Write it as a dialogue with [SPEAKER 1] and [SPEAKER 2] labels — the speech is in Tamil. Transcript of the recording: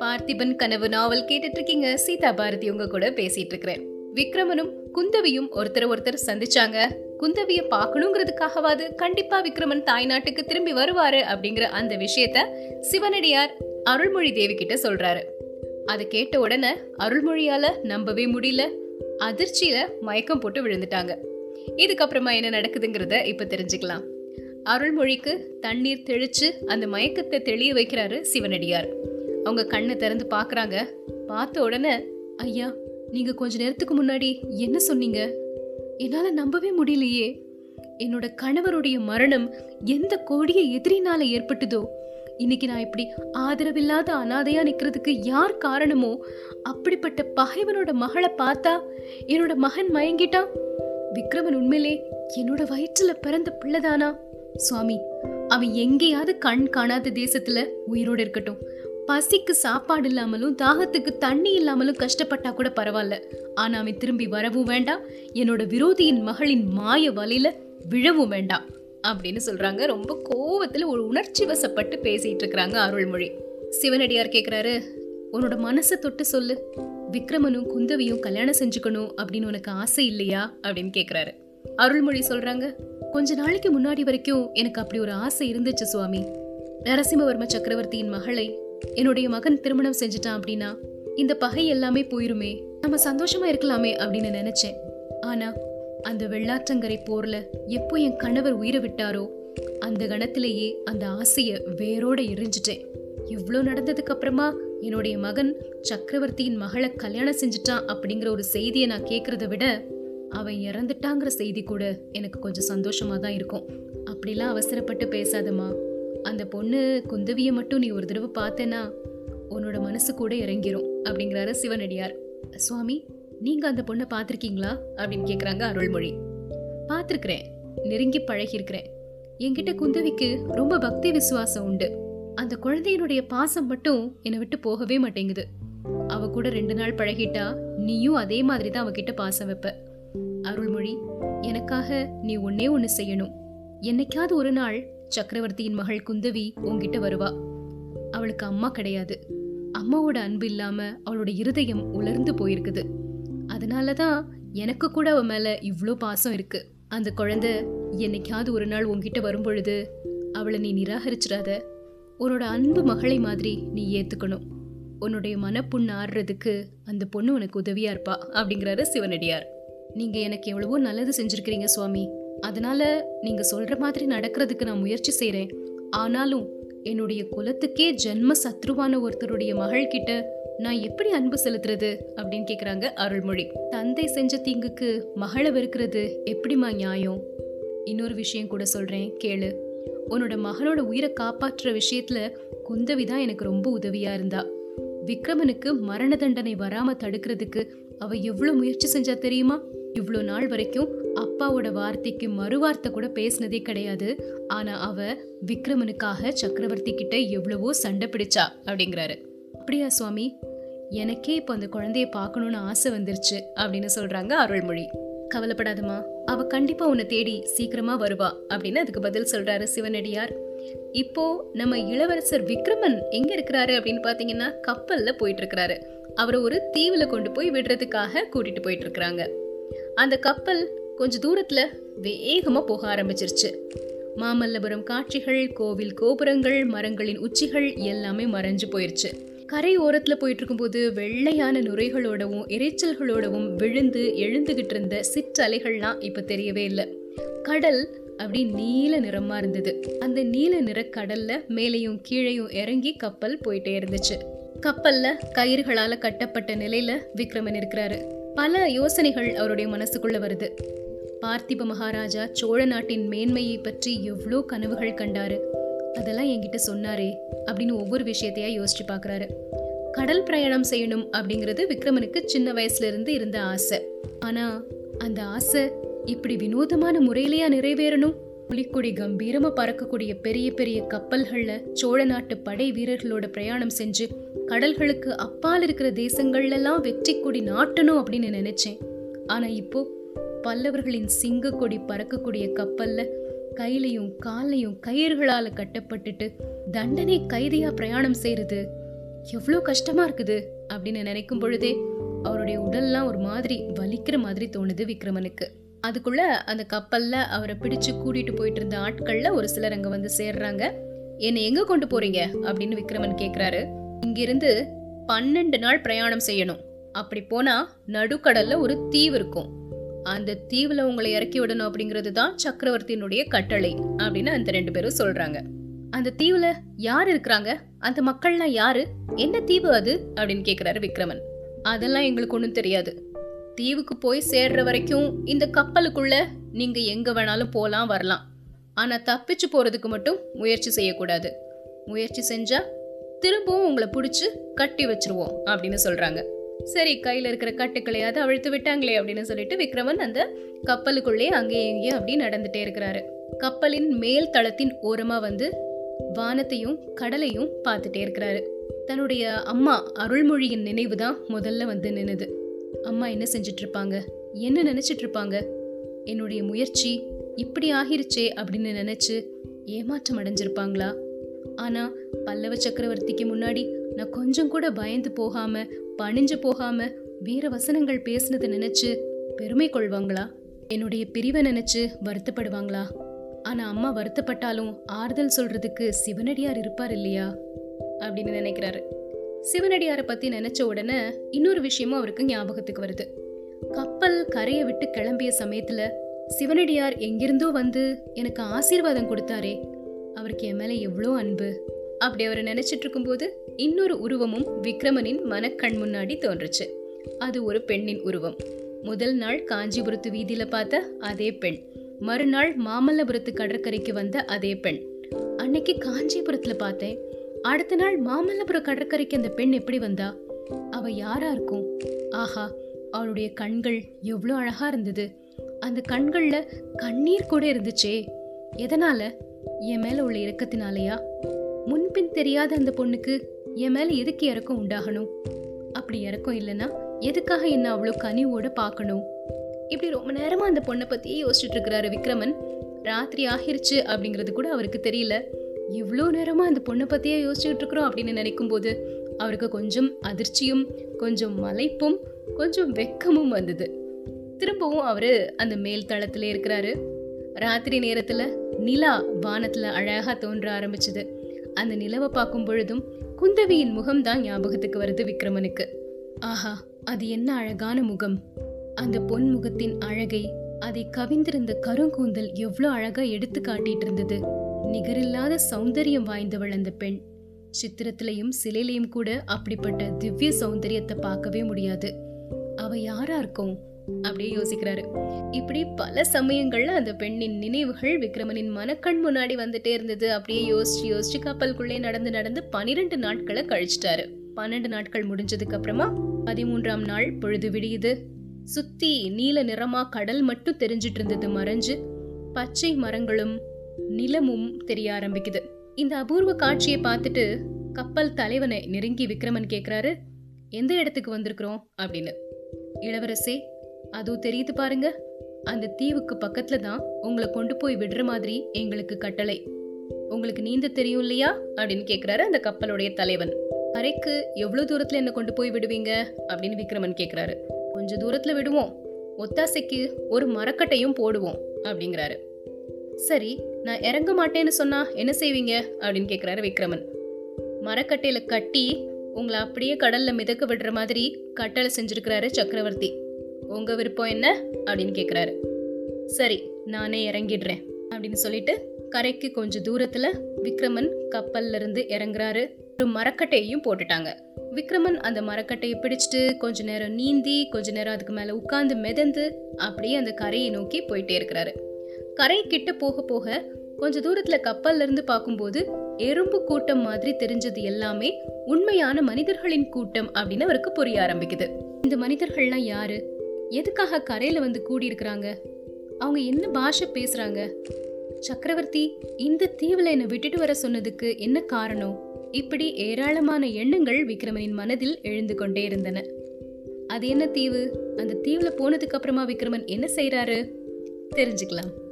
[SPEAKER 1] பார்த்திபன் கனவு நாவல் கேட்டுட்டு இருக்கீங்க சீதா பாரதி உங்க கூட பேசிட்டு இருக்கிறேன் விக்ரமனும் குந்தவியும் ஒருத்தர் ஒருத்தர் சந்திச்சாங்க. குந்தவிய பார்க்கணுங்கிறதுக்காகவாது கண்டிப்பா விக்ரமன் தாய்நாட்டுக்கு திரும்பி வருவாரு அப்படிங்கிற அந்த விஷயத்த சிவனடியார் அருள்மொழி தேவி கிட்ட சொல்றாரு. அதை கேட்ட உடனே அருள்மொழியால நம்பவே முடியல. அதிர்ச்சியில மயக்கம் போட்டு விழுந்துட்டாங்க. இதுக்கப்புறமா என்ன நடக்குதுங்கிறத இப்ப தெரிஞ்சுக்கலாம். அருள்மொழிக்கு தண்ணீர் தெளிச்சு அந்த மயக்கத்தை தெளிய வைக்கிறாரு சிவனடியார். அவங்க கண்ணை திறந்து பார்க்குறாங்க பார்த்த உடனே ஐயா நீங்கள் கொஞ்ச நேரத்துக்கு முன்னாடி என்ன சொன்னீங்க? என்னால் நம்பவே முடியலையே. என்னோட கணவருடைய மரணம் எந்த கொடிய எதிரினால ஏற்பட்டதோ? இன்னைக்கு நான் இப்படி ஆதரவில்லாத அனாதையா நிற்கிறதுக்கு யார் காரணமோ? அப்படிப்பட்ட பகைவனோட மகளை பார்த்தா என்னோட மகன் மயங்கிட்டான் விக்ரமன் உண்மையிலே என்னோட வயிற்றுல பிறந்த பிள்ளைதானா? சுவாமி அவன் எங்கேயாவது கண் காணாத தேசத்துல உயிரோடு இருக்கட்டும். பசிக்கு சாப்பாடு இல்லாமலும் தாகத்துக்கு தண்ணி இல்லாமலும் கஷ்டப்பட்டா கூட பரவாயில்ல. ஆனா அவன் திரும்பி வரவும் வேண்டாம். என்னோட விரோதியின் மகளின் மாய வலையில விழவும் வேண்டாம். அப்படின்னு சொல்றாங்க. ரொம்ப கோவத்துல ஒரு உணர்ச்சி வசப்பட்டு பேசிட்டு இருக்கிறாங்க அருள்மொழி. சிவனடியார் கேக்குறாரு உன்னோட மனசை தொட்டு சொல்லு. விக்ரமனும் குந்தவியும் கல்யாணம் செஞ்சுக்கணும் அப்படின்னு உனக்கு ஆசை இல்லையா? அப்படின்னு கேக்குறாரு. அருள்மொழி சொல்றாங்க கொஞ்ச நாளைக்கு முன்னாடி வரைக்கும் எனக்கு அப்படி ஒரு ஆசை இருந்துச்சு சுவாமி. நரசிம்மவர்ம சக்கரவர்த்தியின் மகளை என்னுடைய மகன் திருமணம் செஞ்சுட்டான் அப்படின்னா இந்த பகை எல்லாமே போயிருமே. நம்ம சந்தோஷமா இருக்கலாமே அப்படின்னு நினைச்சேன். ஆனா அந்த வெள்ளாற்றங்கரை போர்ல எப்போ என் கணவர் உயிரை விட்டாரோ அந்த கணத்திலேயே அந்த ஆசைய வேரோட எரிஞ்சிட்டேன். இவ்வளோ நடந்ததுக்கு அப்புறமா என்னுடைய மகன் சக்கரவர்த்தியின் மகளை கல்யாணம் செஞ்சுட்டான் அப்படிங்கிற ஒரு செய்தியை நான் கேட்கறத விட அவன் இறந்துட்டாங்கிற செய்தி கூட எனக்கு கொஞ்சம் சந்தோஷமா தான் இருக்கும். அப்படிலாம் அவசரப்பட்டு பேசாதம்மா. அந்த பொண்ணு குந்தவியை மட்டும் நீ ஒரு தடவை பார்த்தேன்னா உன்னோட மனசு கூட இறங்கிரும் அப்படிங்கிறாரு சிவனடியார். சுவாமி நீங்கள் அந்த பொண்ணை பார்த்துருக்கீங்களா? அப்படின்னு கேட்குறாங்க அருள்மொழி. பார்த்துருக்குறேன். நெருங்கி பழகியிருக்கிறேன். என்கிட்ட குந்தவிக்கு ரொம்ப பக்தி விசுவாசம் உண்டு. அந்த குழந்தையினுடைய பாசம் மட்டும் என்னை விட்டு போகவே மாட்டேங்குது. அவ கூட ரெண்டு நாள் பழகிட்டா நீயும் அதே மாதிரி தான் அவகிட்ட பாசம் வைப்ப. அருள்மொழி எனக்காக நீ ஒன்னே ஒன்று செய்யணும். என்னைக்காவது ஒரு நாள் சக்கரவர்த்தியின் மகள் குந்தவி உன்கிட்ட வருவா. அவளுக்கு அம்மா கிடையாது. அம்மாவோட அன்பு இல்லாம அவளோட இருதயம் உலர்ந்து போயிருக்குது. அதனாலதான் எனக்கு கூட அவ மேல இவ்ளோ பாசம் இருக்கு. அந்த குழந்தை என்னைக்காவது ஒரு நாள் உன்கிட்ட வரும்பொழுது அவளை நீ நிராகரிச்சிடாத. உன்னோட அன்பு மகளை மாதிரி நீ ஏத்துக்கணும். உன்னுடைய மனப்புண் ஆடுறதுக்கு அந்த பொண்ணு உனக்கு உதவியா இருப்பா அப்படிங்கிறாரு சிவனடியார். நீங்க எனக்கு எவ்வளவோ நல்லது செஞ்சிருக்கிறீங்க சுவாமி. அதனால நீங்க சொல்ற மாதிரி நடக்கிறதுக்கு நான் முயற்சி செய்றேன். ஆனாலும் என்னுடைய குலத்துக்கே ஜென்ம சத்ருவான ஒருத்தருடைய மகள் கிட்ட நான் எப்படி அன்பு செலுத்துறது அப்படின்னு கேக்குறாங்க அருள்மொழி. தந்தை செஞ்ச தீங்குக்கு மகளை வெறுக்கிறது எப்படிமா நியாயம்? இன்னொரு விஷயம் கூட சொல்றேன் கேளு. உன்னோட மகனோட உயிரை காப்பாற்றுற விஷயத்துல குந்தவி தான் எனக்கு ரொம்ப உதவியா இருந்தா. விக்ரமனுக்கு மரண தண்டனை வராம தடுக்கிறதுக்கு அவ எவ்வளவு முயற்சி செஞ்சா தெரியுமா? இவ்வளோ நாள் வரைக்கும் அப்பாவோட வார்த்தைக்கு மறுவார்த்தை கூட பேசினதே கிடையாது. ஆனா அவ விக்ரமனுக்காக சக்கரவர்த்தி கிட்ட எவ்வளவோ சண்டை பிடிச்சா அப்படிங்கிறாரு. அப்படியா சுவாமி? எனக்கே இப்போ அந்த குழந்தைய பார்க்கணும்னு ஆசை வந்துருச்சு அப்படின்னு சொல்றாங்க அருள்மொழி. கவலைப்படாதம்மா. அவ கண்டிப்பா உன்னை தேடி சீக்கிரமா வருவா அப்படின்னு அதுக்கு பதில் சொல்றாரு சிவனடியார். இப்போ நம்ம இளவரசர் விக்ரமன் எங்க இருக்கிறாரு அப்படின்னு பாத்தீங்கன்னா கப்பல்ல போயிட்டு இருக்கிறாரு. அவரை ஒரு தீவுல கொண்டு போய் விடுறதுக்காக கூட்டிட்டு போயிட்டு இருக்கிறாங்க. அந்த கப்பல் கொஞ்ச தூரத்துல வேகமா போக ஆரம்பிச்சிருச்சு. மாமல்லபுரம் காட்சிகள் கோவில் கோபுரங்கள் மரங்களின் உச்சிகள் எல்லாமே மறைஞ்சு போயிருச்சு. கரை ஓரத்துல போயிட்டு இருக்கும்போது வெள்ளையான நுரைகளோடவும் இரைச்சல்களோடவும் விழுந்து எழுந்துகிட்டு இருந்த சிற்றலைகள்லாம் இப்ப தெரியவே இல்லை. கடல் அப்படி நீல நிறமா இருந்தது. அந்த நீல நிற கடல்ல மேலையும் கீழையும் இறங்கி கப்பல் போயிட்டே இருந்துச்சு. கப்பல்ல கயிறுகளால கட்டப்பட்ட நிலையில விக்ரமன் இருக்கிறாரு. பல யோசனைகள் அவருடைய மனசுக்குள்ள வருது. பார்த்திப மகாராஜா சோழ நாட்டின் மேன்மையை பற்றி எவ்வளோ கனவுகள் கண்டாரு? அதெல்லாம் என்கிட்ட சொன்னாரே அப்படின்னு ஒவ்வொரு விஷயத்தையா யோசிச்சு பார்க்குறாரு கடல் பிரயாணம் செய்யணும் அப்படிங்கிறது விக்ரமனுக்கு சின்ன வயசுல இருந்து இருந்த ஆசை. ஆனா அந்த ஆசை இப்படி வினோதமான முறையிலேயா நிறைவேறணும்? புலிக்கொடி கம்பீரமா பறக்கக்கூடிய பெரிய பெரிய கப்பல்கள்ல சோழ நாட்டு படை வீரர்களோட பிரயாணம் செஞ்சு கடல்களுக்கு அப்பால் இருக்கிற தேசங்கள்லாம் வெற்றி கொடி நாட்டணும் அப்படின்னு நினைச்சேன். ஆனா இப்போ பல்லவர்களின் சிங்க கொடி பறக்கக்கூடிய கப்பல்ல கையிலையும் காலையும் கயிறுகளால கட்டப்பட்டுட்டு தண்டனை கைதியா பிரயாணம் செய்யறது எவ்வளோ கஷ்டமா இருக்குது அப்படின்னு நினைக்கும் பொழுதே அவருடைய உடல்லாம் ஒரு மாதிரி வலிக்கிற மாதிரி தோணுது விக்ரமனுக்கு. அதுக்குள்ள அந்த கப்பல்ல அவரை பிடிச்சு கூட்டிட்டு போயிட்டு இருந்த ஆட்கள்ல ஒரு சிலர் அங்க வந்து சேர்றாங்க. என்னை எங்க கொண்டு போறீங்க? அப்படின்னு விக்ரமன் கேக்குறாரு. இங்கிருந்து பன்னெண்டு நாள் பிரயாணம் செய்யணும். அப்படி போனா நடுக்கடல்ல ஒரு தீவு இருக்கும். அந்த தீவுல உங்களை இறக்கி விடணும் அப்படிங்கிறது தான் சக்கரவர்த்தியினுடைய கட்டளை அப்படின்னு அந்த ரெண்டு பேரும் சொல்றாங்க. அந்த தீவுல யார் இருக்கிறாங்க? அந்த மக்கள்லாம் யாரு? என்ன தீவு அது? அப்படின்னு கேக்குறாரு விக்ரமன். அதெல்லாம் எங்களுக்கு ஒன்றும் தெரியாது. தீவுக்கு போய் சேர்ற வரைக்கும் இந்த கப்பலுக்குள்ள நீங்க எங்க வேணாலும் போலாம் வரலாம். ஆனா தப்பிச்சு போறதுக்கு மட்டும் முயற்சி செய்யக்கூடாது. முயற்சி செஞ்சா திரும்பவும் உங்களை பிடிச்சி கட்டி வச்சிருவோம் அப்படின்னு சொல்றாங்க. சரி கையில் இருக்கிற கட்டுக்களையாவது அவிழ்த்து விட்டாங்களே அப்படின்னு சொல்லிட்டு விக்ரமன் அந்த கப்பலுக்குள்ளே அங்கேயே இங்கேயும் அப்படி நடந்துட்டே இருக்கிறாரு. கப்பலின் மேல் தளத்தின் ஓரமாக வந்து வானத்தையும் கடலையும் பார்த்துட்டே இருக்கிறாரு. தன்னுடைய அம்மா அருள்மொழியின் நினைவு தான் முதல்ல வந்து நின்னுது. அம்மா என்ன செஞ்சிட்டு இருப்பாங்க என்ன நினைச்சிட்டு இருப்பாங்க என்னுடைய முயற்சி இப்படி ஆகிருச்சே அப்படின்னு நினைச்சு ஏமாற்றம் அடைஞ்சிருப்பாங்களா? ஆனா பல்லவ சக்கரவர்த்திக்கு முன்னாடி நான் கொஞ்சம் கூட பயந்து போகாம பணிஞ்சு போகாம வீர வசனங்கள் பேசினதை நினைச்சு பெருமை கொள்வாங்களா? என்னுடைய பிரிவை நினைச்சு வருத்தப்படுவாங்களா? ஆனா அம்மா வருத்தப்பட்டாலும் ஆறுதல் சொல்றதுக்கு சிவனடியார் இருப்பார் இல்லையா? அப்படின்னு நினைக்கிறாரு. சிவனடியாரை பத்தி நினைச்ச உடனே இன்னொரு விஷயமும் அவருக்கு ஞாபகத்துக்கு வருது. கப்பல் கரையை விட்டு கிளம்பிய சமயத்துல சிவனடியார் எங்கிருந்தோ வந்து எனக்கு ஆசீர்வாதம் கொடுத்தாரே. அவருக்கு என் மேல எவ்வளோ அன்பு. அப்படி அவர் நினைச்சிட்டு இருக்கும்போது இன்னொரு உருவமும் விக்ரமனின் மனக்கண் முன்னாடி தோன்றுச்சு. அது ஒரு பெண்ணின் உருவம். முதல் நாள் காஞ்சிபுரத்து வீதியில பார்த்த அதே பெண். மறுநாள் மாமல்லபுரத்து கடற்கரைக்கு வந்த அதே பெண். அன்னைக்கு காஞ்சிபுரத்துல பார்த்தேன். அடுத்த நாள் மாமல்லபுரம் கடற்கரைக்கு அந்த பெண் எப்படி வந்தா? அவ யாரா இருக்கும்? ஆஹா அவளுடைய கண்கள் எவ்வளோ அழகா இருந்தது. அந்த கண்கள்ல கண்ணீர் கூட இருந்துச்சே. எதனால? என் மேல உள்ள இறக்கத்தினாலயா முன்பின் தெரியாத அந்த பொண்ணுக்கு என் மேல எதுக்கு இறக்கம் உண்டாகணும்? அப்படி இறக்கம் இல்லைன்னா எதுக்காக என்ன அவ்வளோ கனிவோட பார்க்கணும்? இப்படி ரொம்ப நேரமா அந்த பொண்ணை பத்தியே யோசிச்சுட்டு இருக்கிறாரு விக்ரமன். ராத்திரி ஆகிருச்சு அப்படிங்கிறது கூட அவருக்கு தெரியல. இவ்வளோ நேரமா அந்த பொண்ணை பத்தியே யோசிச்சுட்டு இருக்கிறோம் அப்படின்னு நினைக்கும் போது அவருக்கு கொஞ்சம் அதிர்ச்சியும் கொஞ்சம் மலைப்பும் கொஞ்சம் வெக்கமும் வந்தது. திரும்பவும் அவரு அந்த மேல் தளத்துல இருக்கிறாரு. ராத்திரி நேரத்துல நிலா வானத்துல அழகா தோன்ற ஆரம்பிச்சது. அந்த நிலவை பார்க்கும் பொழுதும் குந்தவியின் முகம் தான் ஞாபகத்துக்கு வருது விக்ரமனுக்கு. ஆஹா அது என்ன அழகான முகம். அந்த பொன் முகத்தின் அழகை அதை கவிந்திருந்த கருங்கூந்தல் எவ்வளோ அழகா எடுத்து காட்டிட்டு இருந்தது. நிகரில்லாத சௌந்தரியம் வாய்ந்தவள் அந்த பெண். சித்திரத்திலையும் சிலையிலையும் கூட அப்படிப்பட்ட திவ்ய சௌந்தரியத்தை பார்க்கவே முடியாது. அவ யாரா இருக்கும்? அப்படியே யோசிக்கிறாரு. இப்படி பல சமயங்கள்ல அந்த பெண்ணின் நினைவுகள் விக்ரமனின் மனக்கண் முன்னாடி வந்துட்டே இருந்தது. அப்படியே யோசிச்சு யோசிச்சு கப்பலுக்குள்ளே நடந்து நடந்து பனிரெண்டு நாட்களை கழிச்சிட்டாரு. பன்னெண்டு நாட்கள் முடிஞ்சதுக்கு அப்புறமா பதிமூன்றாம் நாள் பொழுது விடியுது. சுத்தி நீல நிறமா கடல் மட்டும் தெரிஞ்சிட்டு இருந்தது மறைஞ்சு பச்சை மரங்களும் நிலமும் தெரிய ஆரம்பிக்குது. இந்த அபூர்வ காட்சியை பார்த்துட்டு கப்பல் தலைவனை நெருங்கி விக்ரமன் கேக்குறாரு எந்த இடத்துக்கு வந்திருக்கிறோம்? அப்படின்னு. இளவரசே அதுவும் தெரியுது பாருங்க. அந்த தீவுக்கு பக்கத்துல தான் உங்களை கொண்டு போய் விடுற மாதிரி எங்களுக்கு கட்டளை. உங்களுக்கு நீந்த தெரியும் இல்லையா? அப்படின்னு கேக்குறாரு அந்த கப்பலுடைய தலைவன். கரைக்கு எவ்வளவு தூரத்துல என்ன கொண்டு போய் விடுவீங்க? அப்படின்னு விக்ரமன் கேக்குறாரு. கொஞ்ச தூரத்துல விடுவோம். ஒத்தாசைக்கு ஒரு மரக்கட்டையும் போடுவோம் அப்படிங்கிறாரு. சரி நான் இறங்க மாட்டேன்னு சொன்னா என்ன செய்வீங்க? அப்படின்னு கேக்குறாரு விக்ரமன். மரக்கட்டையில கட்டி உங்களை அப்படியே கடல்ல மிதக்க விடுற மாதிரி கட்டளை செஞ்சிருக்கிறாரு சக்கரவர்த்தி. உங்க விருப்பம் என்ன அப்படின்னு கேக்குறாரு. சரி நானே இறங்கிடுறேன் அப்படின்னு சொல்லிட்டு கரைக்கு கொஞ்சம் தூரத்துல விக்ரமன் கப்பல்ல இருந்து இறங்குறாரு. ஒரு மரக்கட்டையையும் போட்டுட்டாங்க. விக்ரமன் அந்த மரக்கட்டையை பிடிச்சிட்டு கொஞ்ச நேரம் நீந்தி கொஞ்ச நேரம் அதுக்கு மேல உட்கார்ந்து மிதந்து அப்படியே அந்த கரையை நோக்கி போயிட்டே இருக்கிறாரு. கரை கிட்ட போக போக கொஞ்ச தூரத்துல கப்பல்ல இருந்து பார்க்கும்போது எறும்பு கூட்டம் மாதிரி தெரிஞ்சது எல்லாமே உண்மையான மனிதர்களின் கூட்டம் அப்படின்னு அவருக்கு புரிய ஆரம்பிக்குது. இந்த மனிதர்கள்லாம் யாரு? எதுக்காக கரையில் வந்து கூடியிருக்கிறாங்க? அவங்க என்ன பாஷை பேசுகிறாங்க சக்கரவர்த்தி இந்த தீவில் என்னை விட்டுட்டு வர சொன்னதுக்கு என்ன காரணம்? இப்படி ஏராளமான எண்ணங்கள் விக்ரமனின் மனதில் எழுந்து கொண்டே இருந்தன. அது என்ன தீவு? அந்த தீவில் போனதுக்கு அப்புறமா விக்ரமன் என்ன செய்கிறாரு தெரிஞ்சுக்கலாம்.